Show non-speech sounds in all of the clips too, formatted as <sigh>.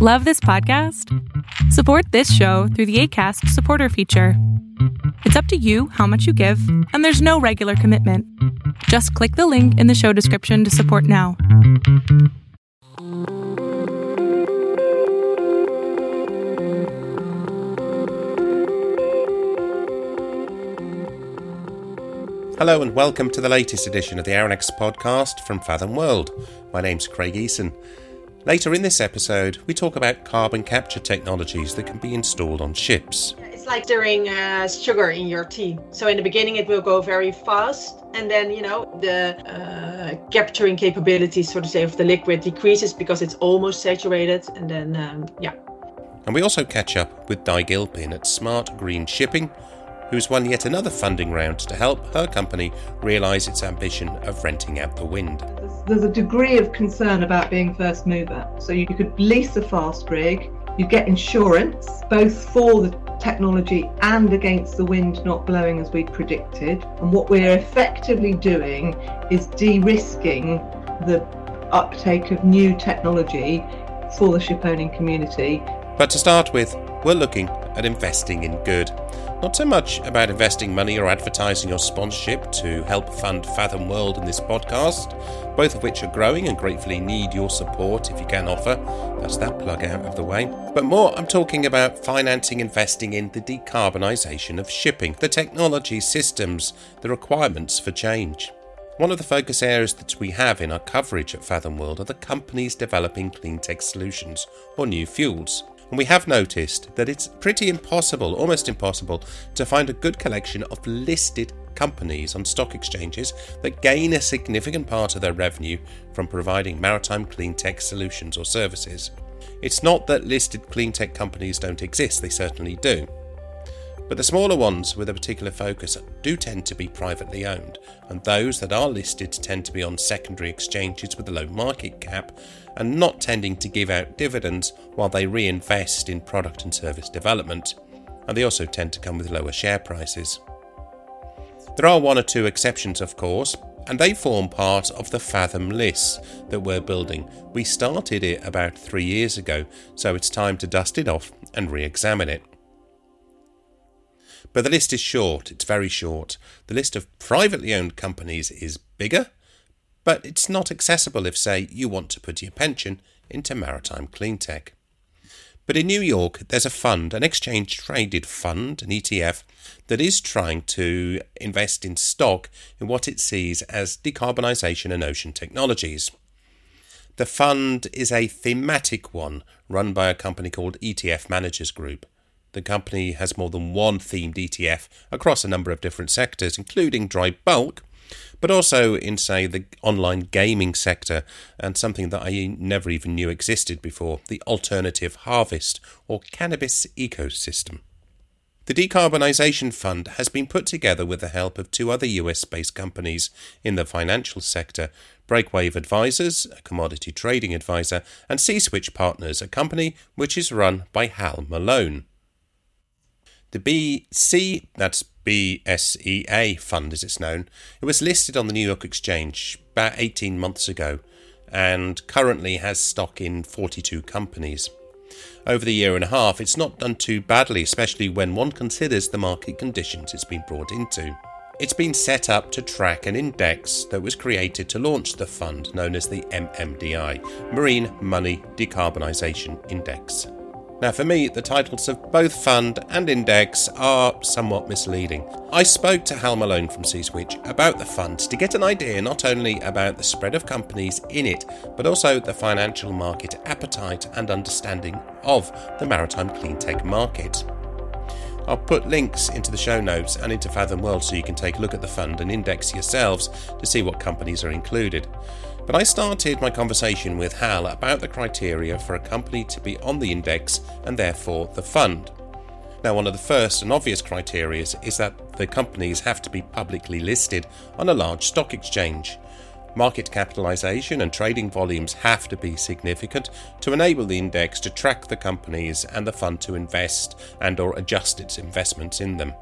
Love this podcast? Support this show through the ACAST supporter feature. It's up to you how much you give, and there's no regular commitment. Just click the link in the show description to support now. Hello and welcome to the latest edition of the Aronnax podcast from Fathom World. My name's Craig Eason. Later in this episode, we talk about carbon capture technologies that can be installed on ships. It's like stirring uh, sugar in your tea. So in the beginning, it will go very fast, and then you know the uh, capturing capability, so to say, of the liquid decreases because it's almost saturated, and then um, yeah. And we also catch up with Di Gilpin at Smart Green Shipping, who's won yet another funding round to help her company realise its ambition of renting out the wind. There's a degree of concern about being first mover. So you could lease a FastRig, you get insurance, both for the technology and against the wind not blowing as we'd predicted. And what we're effectively doing is de risking the uptake of new technology for the shipowning community. But to start with, we're looking at investing in good. Not so much about investing money or advertising or sponsorship to help fund Fathom World and this podcast, both of which are growing and gratefully need your support if you can offer. That's that plug out of the way. But more, I'm talking about financing investing in the decarbonisation of shipping, the technology, systems, the requirements for change. One of the focus areas that we have in our coverage at Fathom World are the companies developing clean tech solutions or new fuels. And we have noticed that it's pretty impossible, almost impossible, to find a good collection of listed companies on stock exchanges that gain a significant part of their revenue from providing maritime clean tech solutions or services. It's not that listed clean tech companies don't exist, they certainly do. But the smaller ones with a particular focus do tend to be privately owned, and those that are listed tend to be on secondary exchanges with a low market cap and not tending to give out dividends while they reinvest in product and service development, and they also tend to come with lower share prices. There are one or two exceptions, of course, and they form part of the Fathom list that we're building. We started it about three years ago, so it's time to dust it off and re examine it. But the list is short, it's very short. The list of privately owned companies is bigger, but it's not accessible if, say, you want to put your pension into maritime cleantech. But in New York, there's a fund, an exchange traded fund, an ETF, that is trying to invest in stock in what it sees as decarbonisation and ocean technologies. The fund is a thematic one run by a company called ETF Managers Group. The company has more than one themed ETF across a number of different sectors, including dry bulk, but also in, say, the online gaming sector and something that I never even knew existed before the alternative harvest or cannabis ecosystem. The Decarbonisation Fund has been put together with the help of two other US based companies in the financial sector Breakwave Advisors, a commodity trading advisor, and C Switch Partners, a company which is run by Hal Malone. The BSEA, that's BSEA fund as it's known, it was listed on the New York Exchange about 18 months ago and currently has stock in 42 companies. Over the year and a half, it's not done too badly, especially when one considers the market conditions it's been brought into. It's been set up to track an index that was created to launch the fund known as the MMDI, Marine Money Decarbonisation Index. Now, for me, the titles of both fund and index are somewhat misleading. I spoke to Hal Malone from C Switch about the fund to get an idea not only about the spread of companies in it, but also the financial market appetite and understanding of the maritime cleantech market. I'll put links into the show notes and into Fathom World so you can take a look at the fund and index yourselves to see what companies are included. But I started my conversation with Hal about the criteria for a company to be on the index and therefore the fund. Now, one of the first and obvious criteria is that the companies have to be publicly listed on a large stock exchange. Market capitalization and trading volumes have to be significant to enable the index to track the companies and the fund to invest and or adjust its investments in them.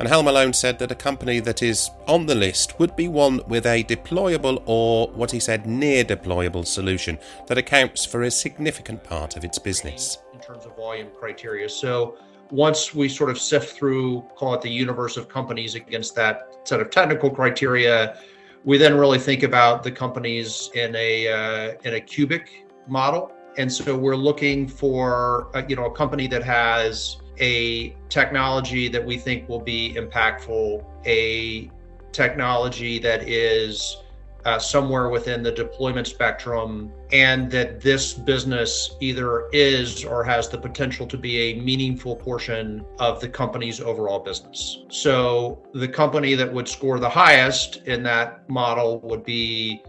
And Hal Malone said that a company that is on the list would be one with a deployable or what he said near deployable solution that accounts for a significant part of its business. In terms of volume criteria. So once we sort of sift through, call it the universe of companies against that set of technical criteria, we then really think about the companies in a uh, in a cubic model, and so we're looking for a, you know a company that has a technology that we think will be impactful, a technology that is uh, somewhere within the deployment spectrum, and that this business either is or has the potential to be a meaningful portion of the company's overall business. So, the company that would score the highest in that model would be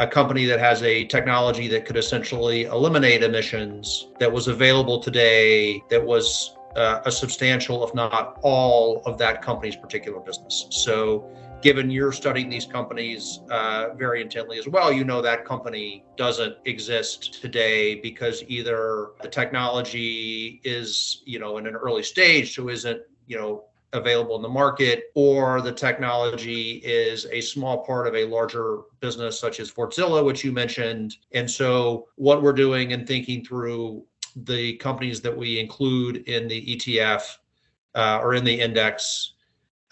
a company that has a technology that could essentially eliminate emissions that was available today, that was uh, a substantial, if not all, of that company's particular business. So, given you're studying these companies uh, very intently as well, you know that company doesn't exist today because either the technology is, you know, in an early stage, so isn't, you know, available in the market, or the technology is a small part of a larger business such as Wärtsilä, which you mentioned. And so, what we're doing and thinking through the companies that we include in the ETF uh, or in the index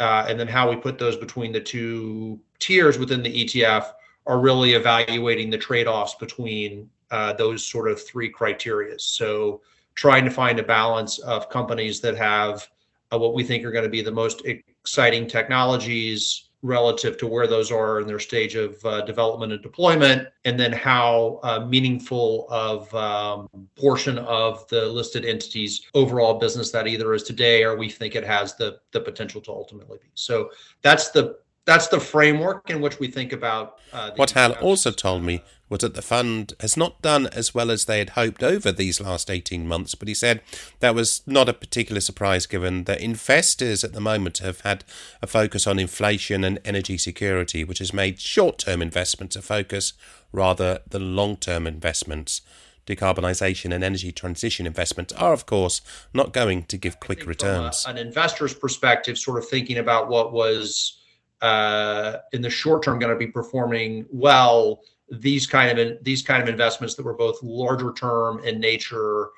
uh, and then how we put those between the two tiers within the ETF are really evaluating the trade-offs between uh, those sort of three criteria. So trying to find a balance of companies that have uh, what we think are going to be the most exciting technologies relative to where those are in their stage of uh, development and deployment, and then how uh, meaningful of um, portion of the listed entity's overall business that either is today or we think it has the the potential to ultimately be. So that's the that's the framework in which we think about. Uh, what Hal also told me was that the fund has not done as well as they had hoped over these last 18 months, but he said that was not a particular surprise given that investors at the moment have had a focus on inflation and energy security, which has made short term investments a focus rather than long term investments. Decarbonisation and energy transition investments are, of course, not going to give quick returns. An investor's perspective, sort of thinking about what was uh, in the short term going to be performing well these kind of these kind of investments that were both larger term in nature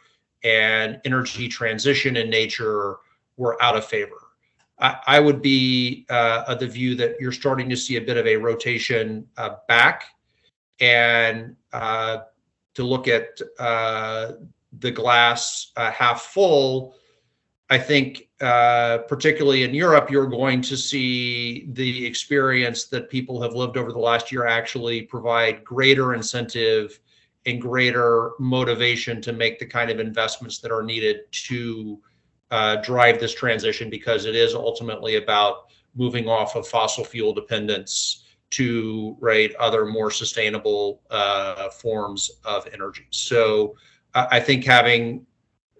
and energy transition in nature were out of favor. I, I would be uh, of the view that you're starting to see a bit of a rotation uh, back, and uh, to look at uh, the glass uh, half full. I think uh, particularly in Europe, you're going to see the experience that people have lived over the last year actually provide greater incentive and greater motivation to make the kind of investments that are needed to uh, drive this transition because it is ultimately about moving off of fossil fuel dependence to right other more sustainable uh, forms of energy. So I think having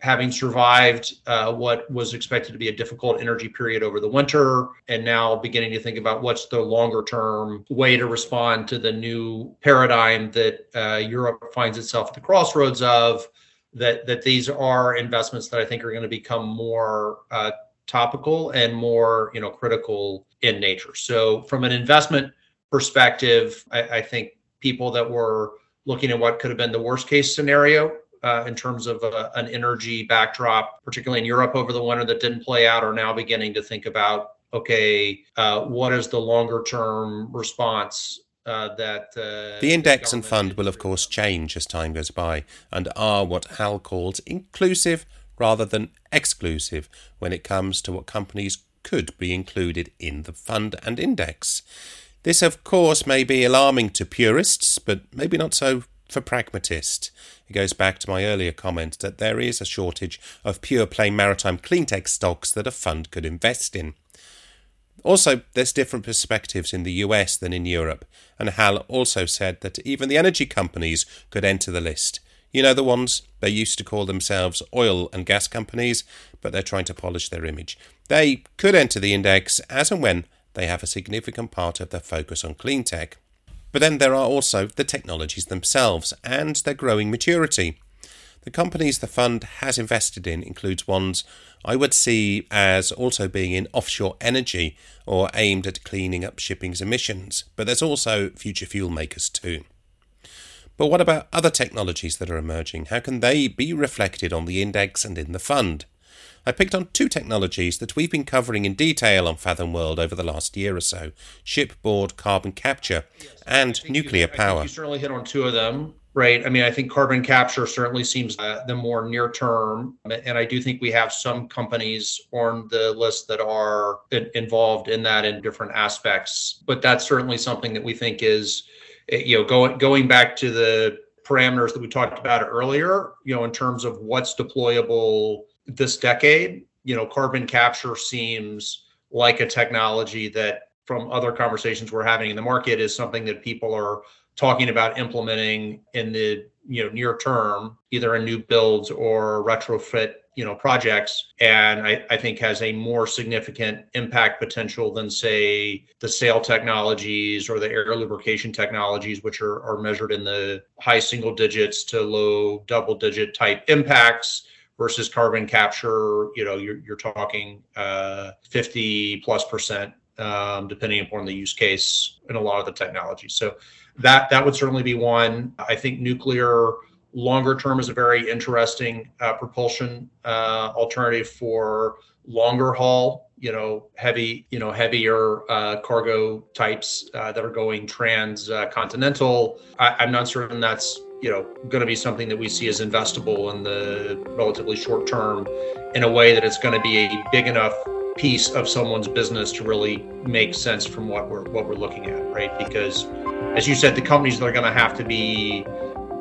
having survived uh, what was expected to be a difficult energy period over the winter, and now beginning to think about what's the longer term way to respond to the new paradigm that uh, Europe finds itself at the crossroads of. That that these are investments that I think are going to become more uh, topical and more you know critical in nature. So from an investment perspective, I, I think people that were looking at what could have been the worst case scenario uh, in terms of uh, an energy backdrop, particularly in Europe over the winter that didn't play out, are now beginning to think about okay, uh, what is the longer term response uh, that uh, the index and fund will, of course, change as time goes by and are what Hal calls inclusive rather than exclusive when it comes to what companies could be included in the fund and index. This, of course, may be alarming to purists, but maybe not so for pragmatists. It goes back to my earlier comment that there is a shortage of pure play maritime cleantech stocks that a fund could invest in. Also, there's different perspectives in the US than in Europe, and Hal also said that even the energy companies could enter the list. You know the ones they used to call themselves oil and gas companies, but they're trying to polish their image. They could enter the index as and when they have a significant part of their focus on clean tech. But then there are also the technologies themselves and their growing maturity. The companies the fund has invested in includes ones I would see as also being in offshore energy or aimed at cleaning up shipping's emissions, but there's also future fuel makers too. But what about other technologies that are emerging? How can they be reflected on the index and in the fund? I picked on two technologies that we've been covering in detail on Fathom World over the last year or so shipboard carbon capture and nuclear you, power. you certainly hit on two of them. Right. I mean, I think carbon capture certainly seems uh, the more near term. And I do think we have some companies on the list that are involved in that in different aspects. But that's certainly something that we think is, eh, you know, going going back to the parameters that we talked about earlier, you know, in terms of what's deployable this decade, you know, carbon capture seems like a technology that from other conversations we're having in the market is something that people are talking about implementing in the you know near term, either in new builds or retrofit you know projects. And I, I think has a more significant impact potential than say the sail technologies or the air lubrication technologies which are, are measured in the high single digits to low double digit type impacts versus carbon capture you know you're, you're talking uh, 50 plus percent um, depending upon the use case in a lot of the technology. so that that would certainly be one. I think nuclear longer term is a very interesting uh, propulsion uh, alternative for longer haul you know heavy you know heavier uh, cargo types uh, that are going transcontinental I, am not certain that's you know going to be something that we see as investable in the relatively short term in a way that it's going to be a big enough piece of someone's business to really make sense from what we're what we're looking at right because as you said, the companies that are going to have to be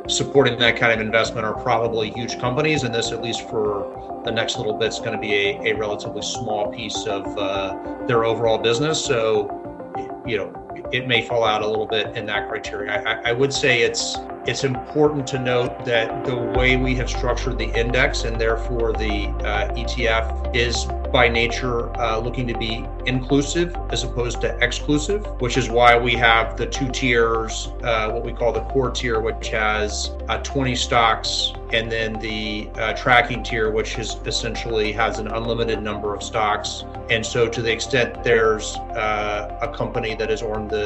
supporting that kind of investment are probably huge companies, and this, at least for the next little bit, is going to be a, a relatively small piece of uh, their overall business. So, you know, it may fall out a little bit in that criteria. I, I would say it's it's important to note that the way we have structured the index and therefore the uh, ETF is by nature uh, looking to be inclusive as opposed to exclusive, which is why we have the two tiers, uh, what we call the core tier, which has uh, 20 stocks, and then the uh, tracking tier, which is essentially has an unlimited number of stocks. And so, to the extent there's uh, a company that is on the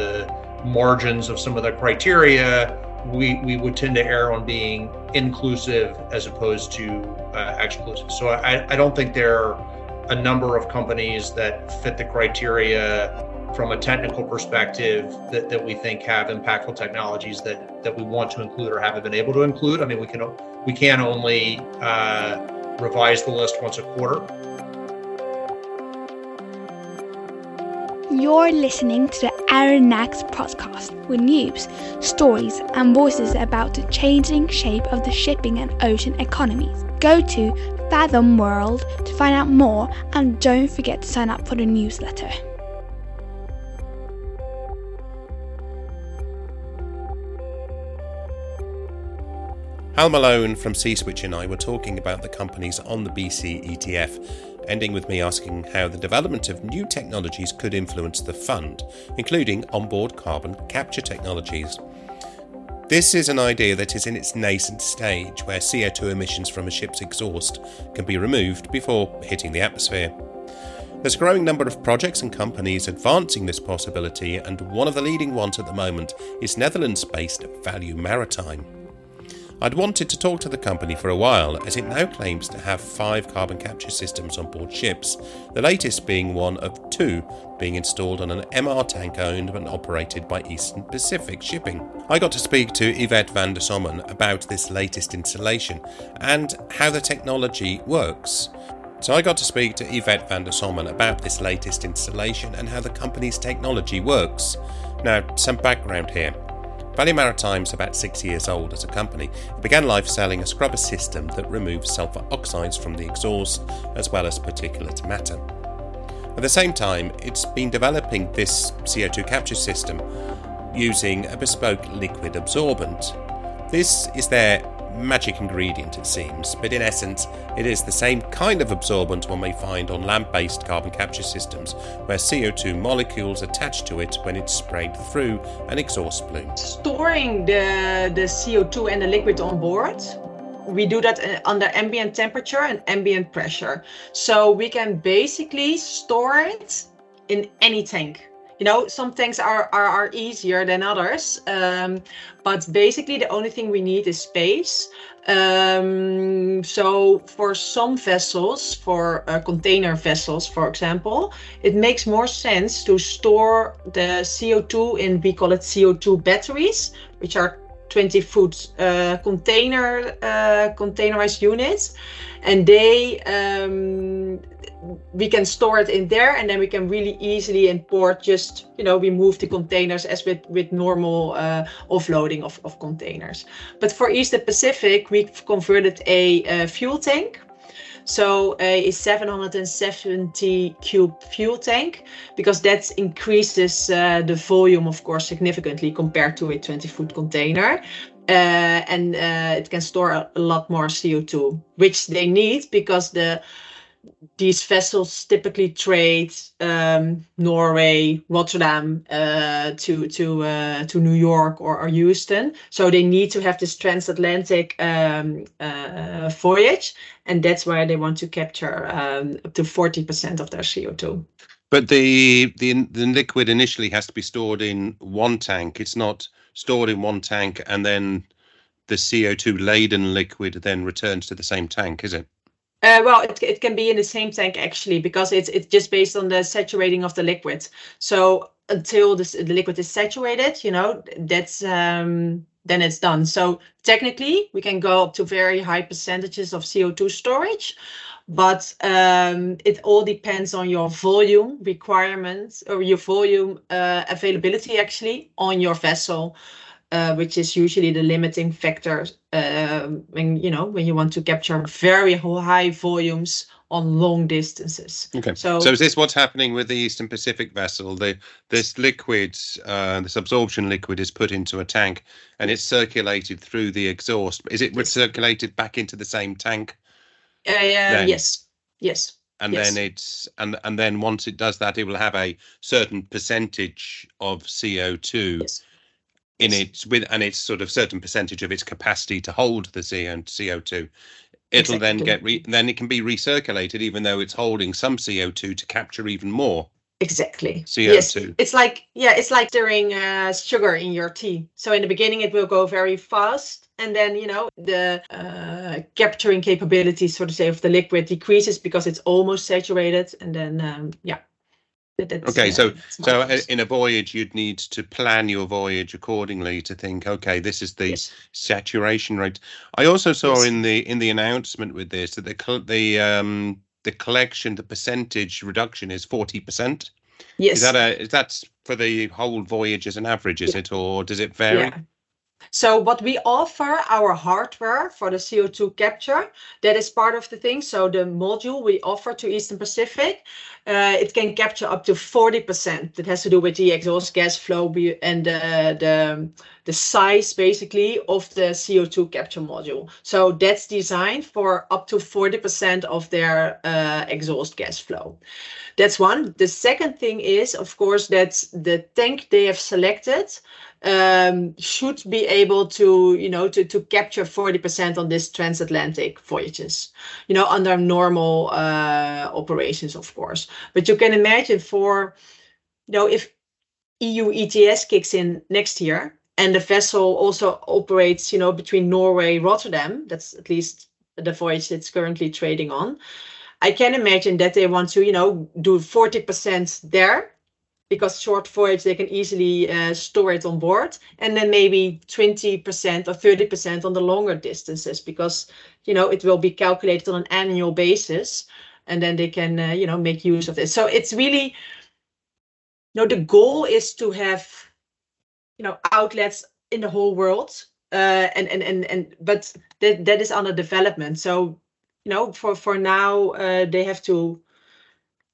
margins of some of the criteria, we, we would tend to err on being inclusive as opposed to uh, exclusive. So I, I don't think there are a number of companies that fit the criteria from a technical perspective that, that we think have impactful technologies that, that we want to include or haven't been able to include. I mean, we can we can only uh, revise the list once a quarter. You're listening to the Aronnax podcast with news, stories, and voices about the changing shape of the shipping and ocean economies. Go to Fathom World to find out more and don't forget to sign up for the newsletter. Hal Malone from C Switch and I were talking about the companies on the BSEA ETF ending with me asking how the development of new technologies could influence the fund, including onboard carbon capture technologies. This is an idea that is in its nascent stage, where CO2 emissions from a ship's exhaust can be removed before hitting the atmosphere. There's a growing number of projects and companies advancing this possibility, and one of the leading ones at the moment is Netherlands based Value Maritime. I'd wanted to talk to the company for a while as it now claims to have five carbon capture systems on board ships, the latest being one of two being installed on an MR tank owned and operated by Eastern Pacific Shipping. I got to speak to Yvette van der Sommen about this latest installation and how the technology works. So I got to speak to Yvette van der Sommen about this latest installation and how the company's technology works. Now, some background here. Value Maritime is about six years old as a company. It began life selling a scrubber system that removes sulfur oxides from the exhaust as well as particulate matter. At the same time, it's been developing this CO2 capture system using a bespoke liquid absorbent. This is their magic ingredient, it seems, but in essence, it is the same kind of absorbent one may find on land based carbon capture systems, where CO2 molecules attach to it when it's sprayed through an exhaust plume. Storing the, the CO2 and the liquid on board we do that uh, under ambient temperature and ambient pressure. So we can basically store it in any tank. You know, some things are, are, are easier than others, um, but basically the only thing we need is space. Um, so for some vessels, for uh, container vessels, for example, it makes more sense to store the CO2 in, we call it CO2 batteries, which are 20 foot uh, container uh, containerized units. And they um, we can store it in there and then we can really easily import just you know remove the containers as with with normal uh, offloading of, of containers. But for eastern pacific we've converted a, a fuel tank so a 770 cube fuel tank because that increases uh, the volume of course significantly compared to a 20 foot container. Uh, and uh, it can store a, a, lot more CO2, which they need because the these vessels typically trade um, Norway, Rotterdam uh, to to uh, to New York or, or, Houston. So they need to have this transatlantic um, uh, voyage, and that's why they want to capture um, up to forty percent of their CO2. But the the the liquid initially has to be stored in one tank. It's not stored in one tank and then the CO2 laden liquid then returns to the same tank, is it? Uh, well, it, it can be in the same tank actually because it's it's just based on the saturating of the liquid. So until this, the liquid is saturated, you know, that's um, then it's done. So technically, we can go up to very high percentages of CO2 storage, but um, it all depends on your volume requirements or your volume uh, availability actually on your vessel. Uh, which is usually the limiting factor uh, when you know when you want to capture very high volumes on long distances. Okay. So, so is this what's happening with the Eastern Pacific vessel? The this liquid, uh, this absorption liquid, is put into a tank and it's circulated through the exhaust. Is it recirculated back into the same tank? Uh, yes. Yes. And yes. then it's and and then once it does that, it will have a certain percentage of CO two. Yes in it with and it's sort of certain percentage of its capacity to hold the CO2 it'll exactly. then get re, then it can be recirculated even though it's holding some CO2 to capture even more exactly. CO2 yes. it's like yeah it's like stirring uh, sugar in your tea. So in the beginning it will go very fast and then you know the uh, capturing capability so to say of the liquid decreases because it's almost saturated and then um, yeah okay, so so uh, in a voyage, you'd need to plan your voyage accordingly to think, okay, this is the yes. saturation rate. I also saw yes. in the in the announcement with this that the the um the collection, the percentage reduction is forty percent. Yes. Is that a is that for the whole voyage as an average? Is yeah. it or does it vary? Yeah. So what we offer our hardware for the CO2 capture, that is part of the thing. So the module we offer to Eastern Pacific, uh, it can capture up to 40%. That has to do with the exhaust gas flow and the, the, the size basically of the CO2 capture module. So that's designed for up to 40% of their uh, exhaust gas flow. That's one. The second thing is, of course, that the tank they have selected should be able to, you know, to, capture 40% on this transatlantic voyages, you know, under normal uh, operations, of course. But you can imagine for, you know, if EU ETS kicks in next year and the vessel also operates, you know, between Norway, Rotterdam, that's at least the voyage it's currently trading on. I can imagine that they want to, you know, do 40% there because short voyage they can easily uh, store it on board. And then maybe 20% or 30% on the longer distances because you know it will be calculated on an annual basis and then they can uh, you know make use of this so it's really you know the goal is to have you know outlets in the whole world uh, and and and and but that that is under development. So you know for for now uh, they have to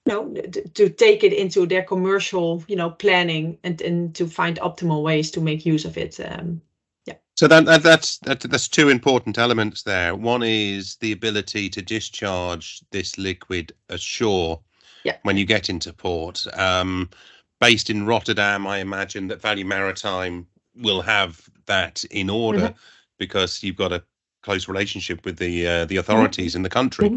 know to take it into their commercial you know planning and and to find optimal ways to make use of it um, yeah so that, that that's that, that's two important elements there one is the ability to discharge this liquid ashore yeah. when you get into port um, based in rotterdam i imagine that value maritime will have that in order mm-hmm. because you've got a close relationship with the uh, the authorities in the country.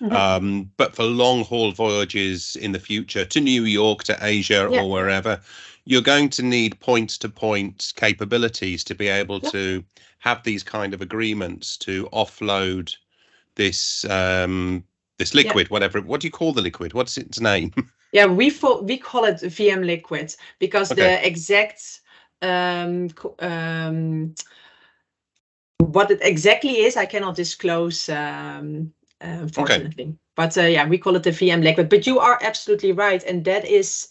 Mhm. Um, but for long haul voyages in the future to New York, to Asia, Yeah. or wherever, you're going to need point to point capabilities to be able Yeah. to have these kind of agreements to offload this um, this Yeah. liquid, whatever. What do you call the liquid? What's its name? <laughs> Yeah, we fo- we call it VM liquid because Okay. the exact um, um, what it exactly is, I cannot disclose, um, uh, unfortunately. But uh, yeah, we call it the VM liquid. But you are absolutely right, and that is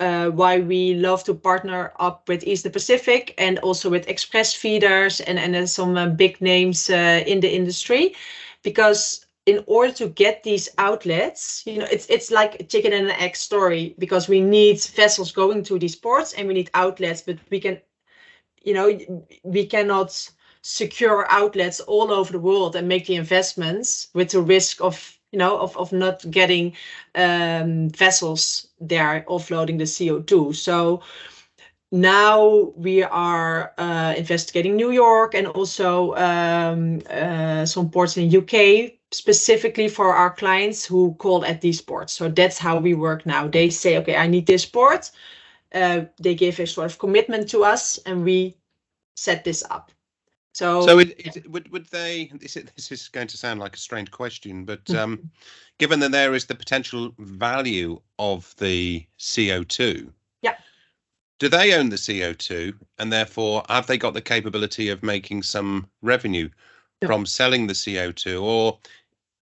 uh, why we love to partner up with East Pacific and also with Express Feeders and and some uh, big names uh, in the industry, because in order to get these outlets, you know, it's it's like a chicken and an egg story because we need vessels going to these ports and we need outlets, but we can, you know, we cannot secure outlets all over the world and make the investments with the risk of you know of, of not getting um, vessels there offloading the CO2. So now we are uh, investigating New York and also um, uh, some ports in UK specifically for our clients who call at these ports. So that's how we work now. They say, okay, I need this port. Uh, they give a sort of commitment to us, and we set this up. So, So it, it, would would they? This is, this is going to sound like a strange question, but Mm-hmm. um, given that there is the potential value of the CO two, Yeah. do they own the CO two, and therefore have they got the capability of making some revenue No. from selling the CO two, or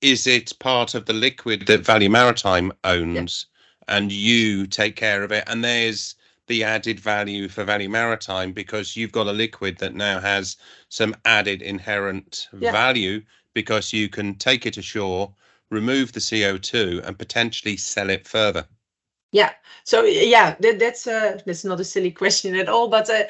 is it part of the liquid that Value Maritime owns, and you take care of it, and there's the added value for Value Maritime because you've got a liquid that now has some added inherent Yeah. value because you can take it ashore, remove the CO2, and potentially sell it further. Yeah. So yeah, that, that's uh, that's not a silly question at all, but uh,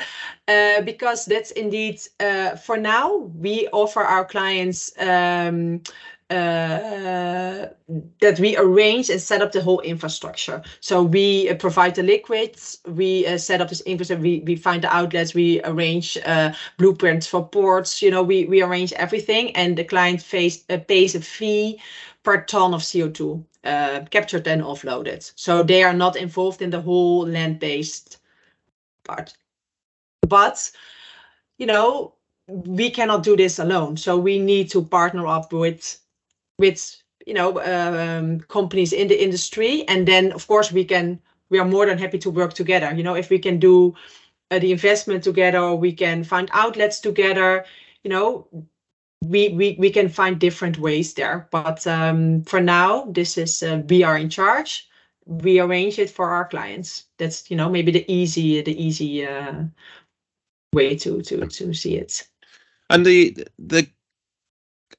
uh, because that's indeed uh, for now we offer our clients um, uh, that we arrange and set up the whole infrastructure. So we uh, provide the liquids, we uh, set up this infrastructure, we, we find the outlets, we arrange uh, blueprints for ports. You know, we we arrange everything, and the client face, uh, pays a fee per ton of CO2 uh, captured and offloaded. So they are not involved in the whole land-based part. But you know, we cannot do this alone. So we need to partner up with with you know um, companies in the industry, and then of course we can. We are more than happy to work together. You know, if we can do uh, the investment together, or we can find outlets together. You know, we we we can find different ways there but um, for now this is uh, we are in charge we arrange it for our clients that's you know maybe the easy the easy uh, way to to to see it And the the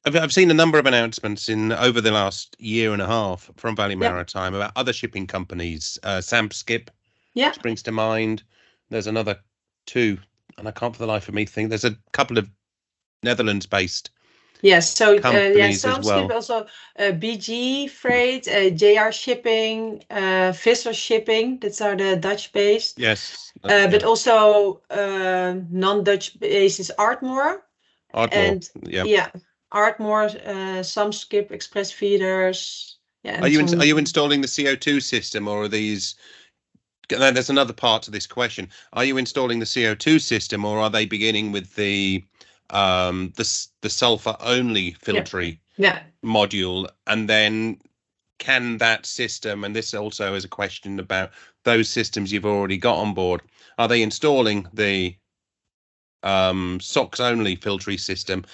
I've, I've seen a number of announcements in over the last year and a half from Value Yeah. Maritime about other shipping companies. Uh, Samskip Yeah. springs to mind. There's another two, and I can't for the life of me think. There's a couple of Netherlands-based. yes so uh, yeah Samskip well. also uh, bg freight uh, jr shipping uh visser shipping that's are the dutch based Yes, uh, but also uh, non-dutch based is artmore Ardmore. and yeah. yeah Ardmore uh, Samskip express feeders yeah Are you in, are you installing the CO2 system, or are these? There's another part to this question. Are you installing the CO2 system, or are they beginning with the um the the sulfur only Filtree yeah module, and then can that system? And this also is a question about those systems you've already got on board. Are they installing the um SOx only Filtree system?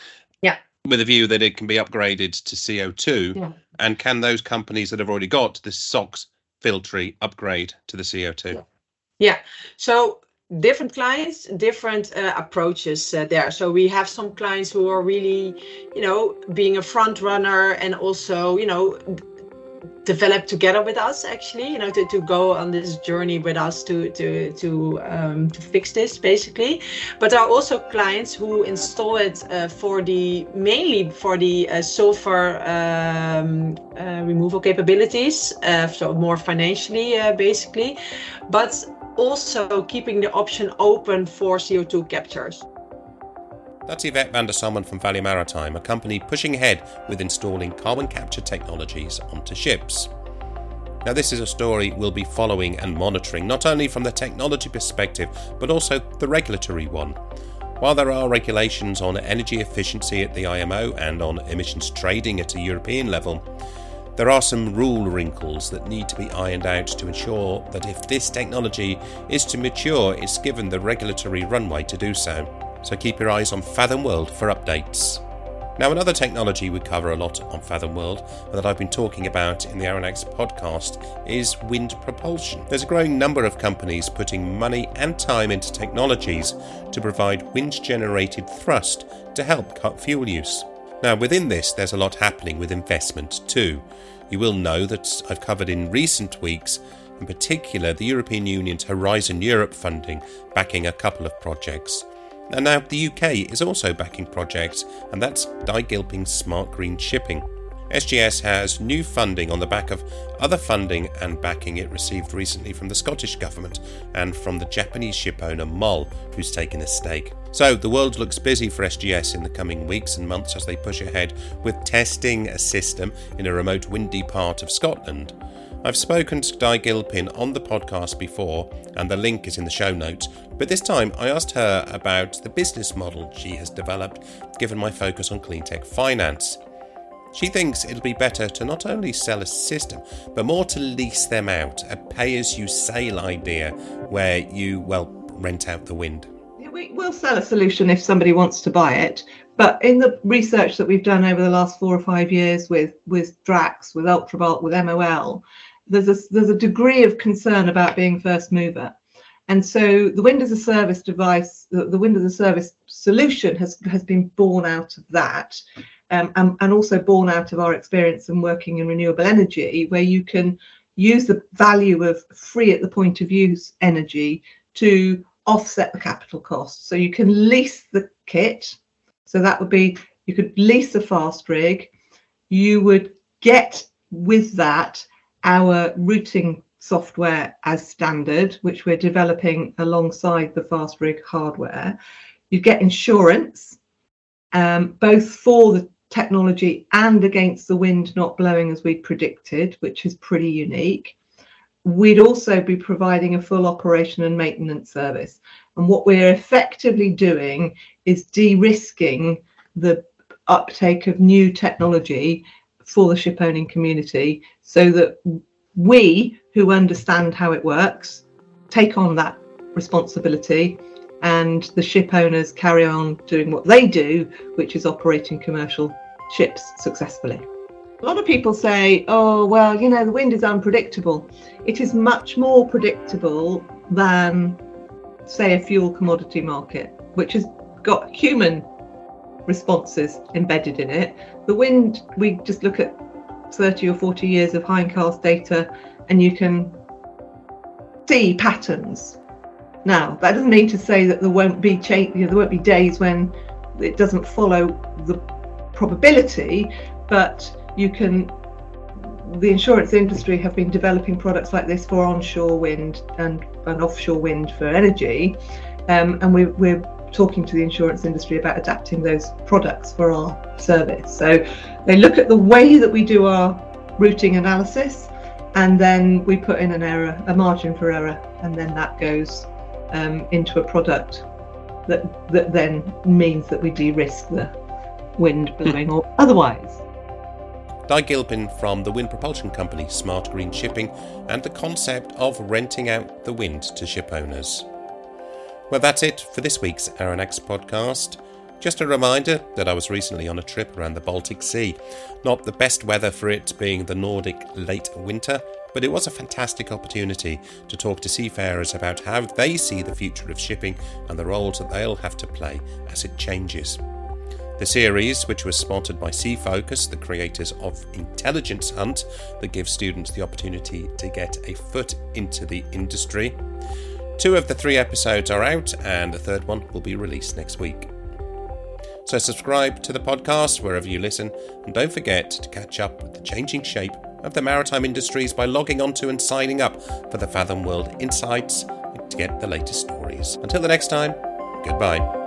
With a view that it can be upgraded to CO2, Yeah. and can those companies that have already got the SOx Filtree upgrade to the CO2? Yeah. Yeah. So different clients, different uh, approaches uh, there. So we have some clients who are really, you know, being a front runner and also, you know, develop together with us actually you know to, to go on this journey with us to to to um, to fix this basically but there are also clients who install it uh, for the mainly for the uh, sulfur um, uh, removal capabilities uh, so more financially uh, basically but also keeping the option open for CO2 captures. That's Yvette van der Sommen from Value Maritime, a company pushing ahead with installing carbon capture technologies onto ships. Now, this is a story we'll be following and monitoring, not only from the technology perspective, but also the regulatory one. While there are regulations on energy efficiency at the IMO and on emissions trading at a European level, there are some rule wrinkles that need to be ironed out to ensure that if this technology is to mature, it's given the regulatory runway to do so. So keep your eyes on Fathom World for updates. Now, another technology we cover a lot on Fathom World and that I've been talking about in the Aronnax podcast is wind propulsion. There's a growing number of companies putting money and time into technologies to provide wind generated thrust to help cut fuel use. Now, within this, there's a lot happening with investment too. You will know that I've covered in recent weeks, in particular, the European Union's Horizon Europe funding backing a couple of projects. And now the UK is also backing projects, and that's Di Gilpin Smart Green Shipping. SGS has new funding on the back of other funding and backing it received recently from the Scottish Government and from the Japanese shipowner MOL, who's taken a stake. So the world looks busy for SGS in the coming weeks and months as they push ahead with testing a system in a remote windy part of Scotland. I've spoken to Di Gilpin on the podcast before, and the link is in the show notes. But this time I asked her about the business model she has developed, given my focus on cleantech finance. She thinks it'll be better to not only sell a system, but more to lease them out, a pay as you sail idea where you, well, rent out the wind. We will sell a solution if somebody wants to buy it. But in the research that we've done over the last four or five years with, with Drax, with Ultrabulk, with MOL, there's a, there's a degree of concern about being first mover. And so the Wind as a Service device, the, the Wind as a Service solution has, has been born out of that. Um, and, and also born out of our experience in working in renewable energy, where you can use the value of free at the point of use energy to offset the capital cost. So you can lease the kit. So that would be you could lease a FastRig. You would get with that our routing software as standard, which we're developing alongside the FastRig hardware. You get insurance, um, both for the technology and against the wind not blowing as we predicted, which is pretty unique. We'd also be providing a full operation and maintenance service. And what we're effectively doing is de risking the uptake of new technology for the ship owning community so that we who understand how it works take on that responsibility and the ship owners carry on doing what they do which is operating commercial ships successfully. A lot of people say oh well you know the wind is unpredictable. It is much more predictable than say a fuel commodity market which has got human responses embedded in it. The wind, we just look at 30 or 40 years of hindcast data and you can see patterns. Now, that doesn't mean to say that there won't be change, you know, there won't be days when it doesn't follow the probability, but you can the insurance industry have been developing products like this for onshore wind and, and offshore wind for energy. Um, and we, we're talking to the insurance industry about adapting those products for our service. So they look at the way that we do our routing analysis and then we put in an error, a margin for error, and then that goes um, into a product that that then means that we de-risk the wind blowing or <laughs> otherwise. Di Gilpin from the wind propulsion company Smart Green Shipping and the concept of renting out the wind to ship owners. Well, that's it for this week's Aronnax podcast. Just a reminder that I was recently on a trip around the Baltic Sea. Not the best weather for it being the Nordic late winter, but it was a fantastic opportunity to talk to seafarers about how they see the future of shipping and the roles that they'll have to play as it changes. The series, which was sponsored by Sea Focus, the creators of Intelligence Hunt, that gives students the opportunity to get a foot into the industry, Two of the three episodes are out, and the third one will be released next week. So, subscribe to the podcast wherever you listen, and don't forget to catch up with the changing shape of the maritime industries by logging onto and signing up for the Fathom World Insights to get the latest stories. Until the next time, goodbye.